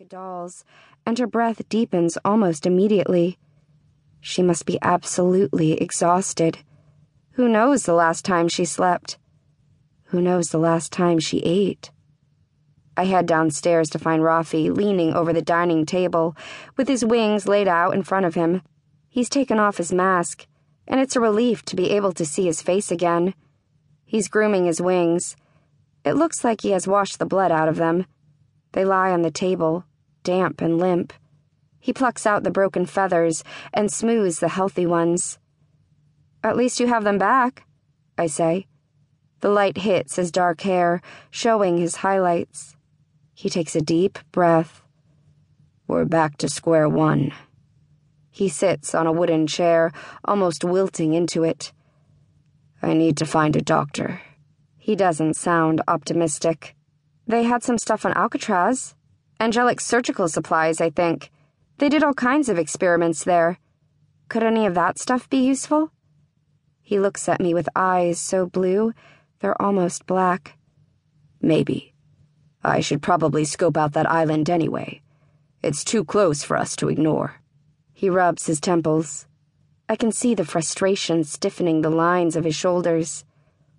like doll's, and her breath deepens almost immediately. She must be absolutely exhausted. Who knows the last time she slept? Who knows the last time she ate? I head downstairs to find Raffe leaning over the dining table with his wings laid out in front of him. He's taken off his mask, and it's a relief to be able to see his face again. He's grooming his wings. It looks like he has washed the blood out of them. They lie on the table, damp and limp. He plucks out the broken feathers and smooths the healthy ones. At least you have them back, I say. The light hits his dark hair, showing his highlights. He takes a deep breath. We're back to square one. He sits on a wooden chair, almost wilting into it. I need to find a doctor. He doesn't sound optimistic. They had some stuff on Alcatraz. Angelic surgical supplies, I think. They did all kinds of experiments there. Could any of that stuff be useful? He looks at me with eyes so blue, they're almost black. Maybe. I should probably scope out that island anyway. It's too close for us to ignore. He rubs his temples. I can see the frustration stiffening the lines of his shoulders.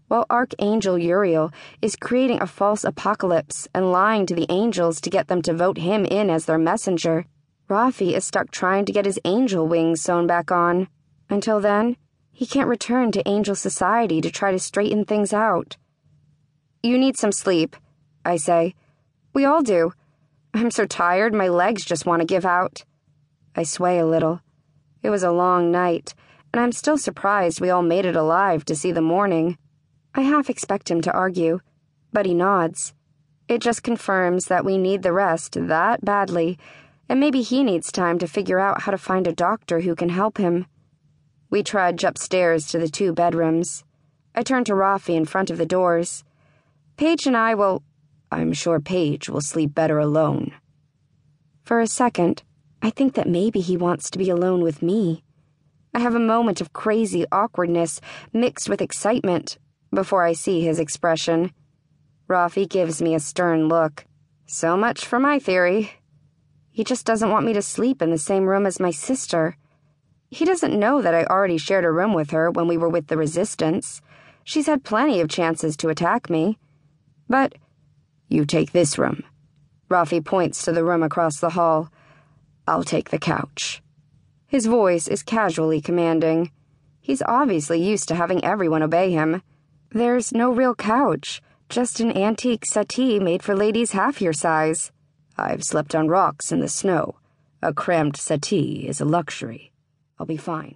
While Archangel Uriel is creating a false apocalypse and lying to the angels to get them to vote him in as their messenger, Raffe is stuck trying to get his angel wings sewn back on. Until then, he can't return to angel society to try to straighten things out. You need some sleep, I say. We all do. I'm so tired, my legs just want to give out. I sway a little. It was a long night, and I'm still surprised we all made it alive to see the morning. I half expect him to argue, but he nods. It just confirms that we need the rest that badly and maybe he needs time to figure out how to find a doctor who can help him. We trudge upstairs to the two bedrooms. I turn to Raffe in front of the doors. Paige and I will. I'm sure Paige will sleep better alone. For a second, I think that maybe he wants to be alone with me. I have a moment of crazy awkwardness mixed with excitement before I see his expression. Raffe gives me a stern look. So much for my theory. He just doesn't want me to sleep in the same room as my sister. He doesn't know that I already shared a room with her when we were with the Resistance. She's had plenty of chances to attack me. But. You take this room. Raffe points to the room across the hall. I'll take the couch. His voice is casually commanding. He's obviously used to having everyone obey him. There's no real couch, just an antique settee made for ladies half your size. I've slept on rocks in the snow. A cramped settee is a luxury. I'll be fine.